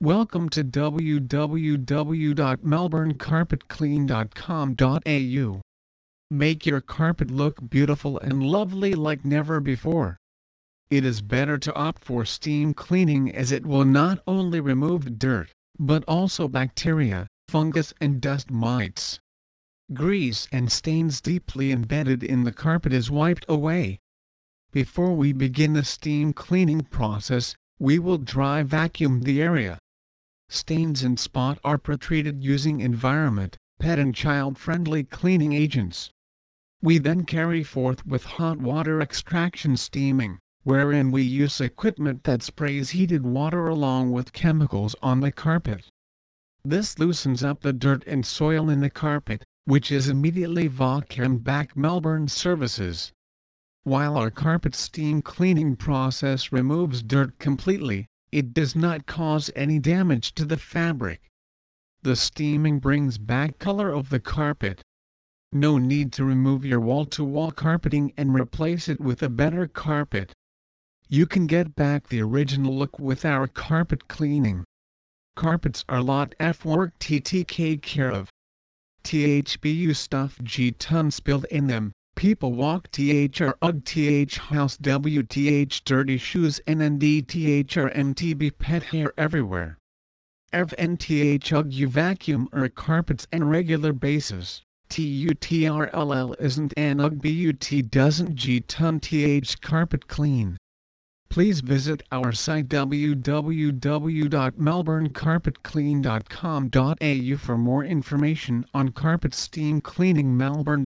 Welcome to www.melbournecarpetclean.com.au. Make your carpet look beautiful and lovely like never before. It is better to opt for steam cleaning as it will not only remove dirt, but also bacteria, fungus and dust mites. Grease and stains deeply embedded in the carpet is wiped away. Before we begin the steam cleaning process, we will dry vacuum the area. Stains and spot are pre-treated using environment, pet and child-friendly cleaning agents. We then carry forth with hot water extraction steaming, wherein we use equipment that sprays heated water along with chemicals on the carpet. This loosens up the dirt and soil in the carpet, which is immediately vacuumed back Melbourne services. While our carpet steam cleaning process removes dirt completely, it does not cause any damage to the fabric. The steaming brings back color of the carpet. No need to remove your wall-to-wall -wall carpeting and replace it with a better carpet. You can get back the original look with our carpet cleaning. Carpets are lot F work TTK care of. THBU stuff G tons built in them, people walk THR UG TH house WTH dirty shoes NND THR MTB pet hair everywhere. FNTH UG you vacuum or carpets on regular basis. TUTRLL isn't an UG BUT doesn't G ton TH carpet clean. Please visit our site www.melbournecarpetclean.com.au for more information on carpet steam cleaning Melbourne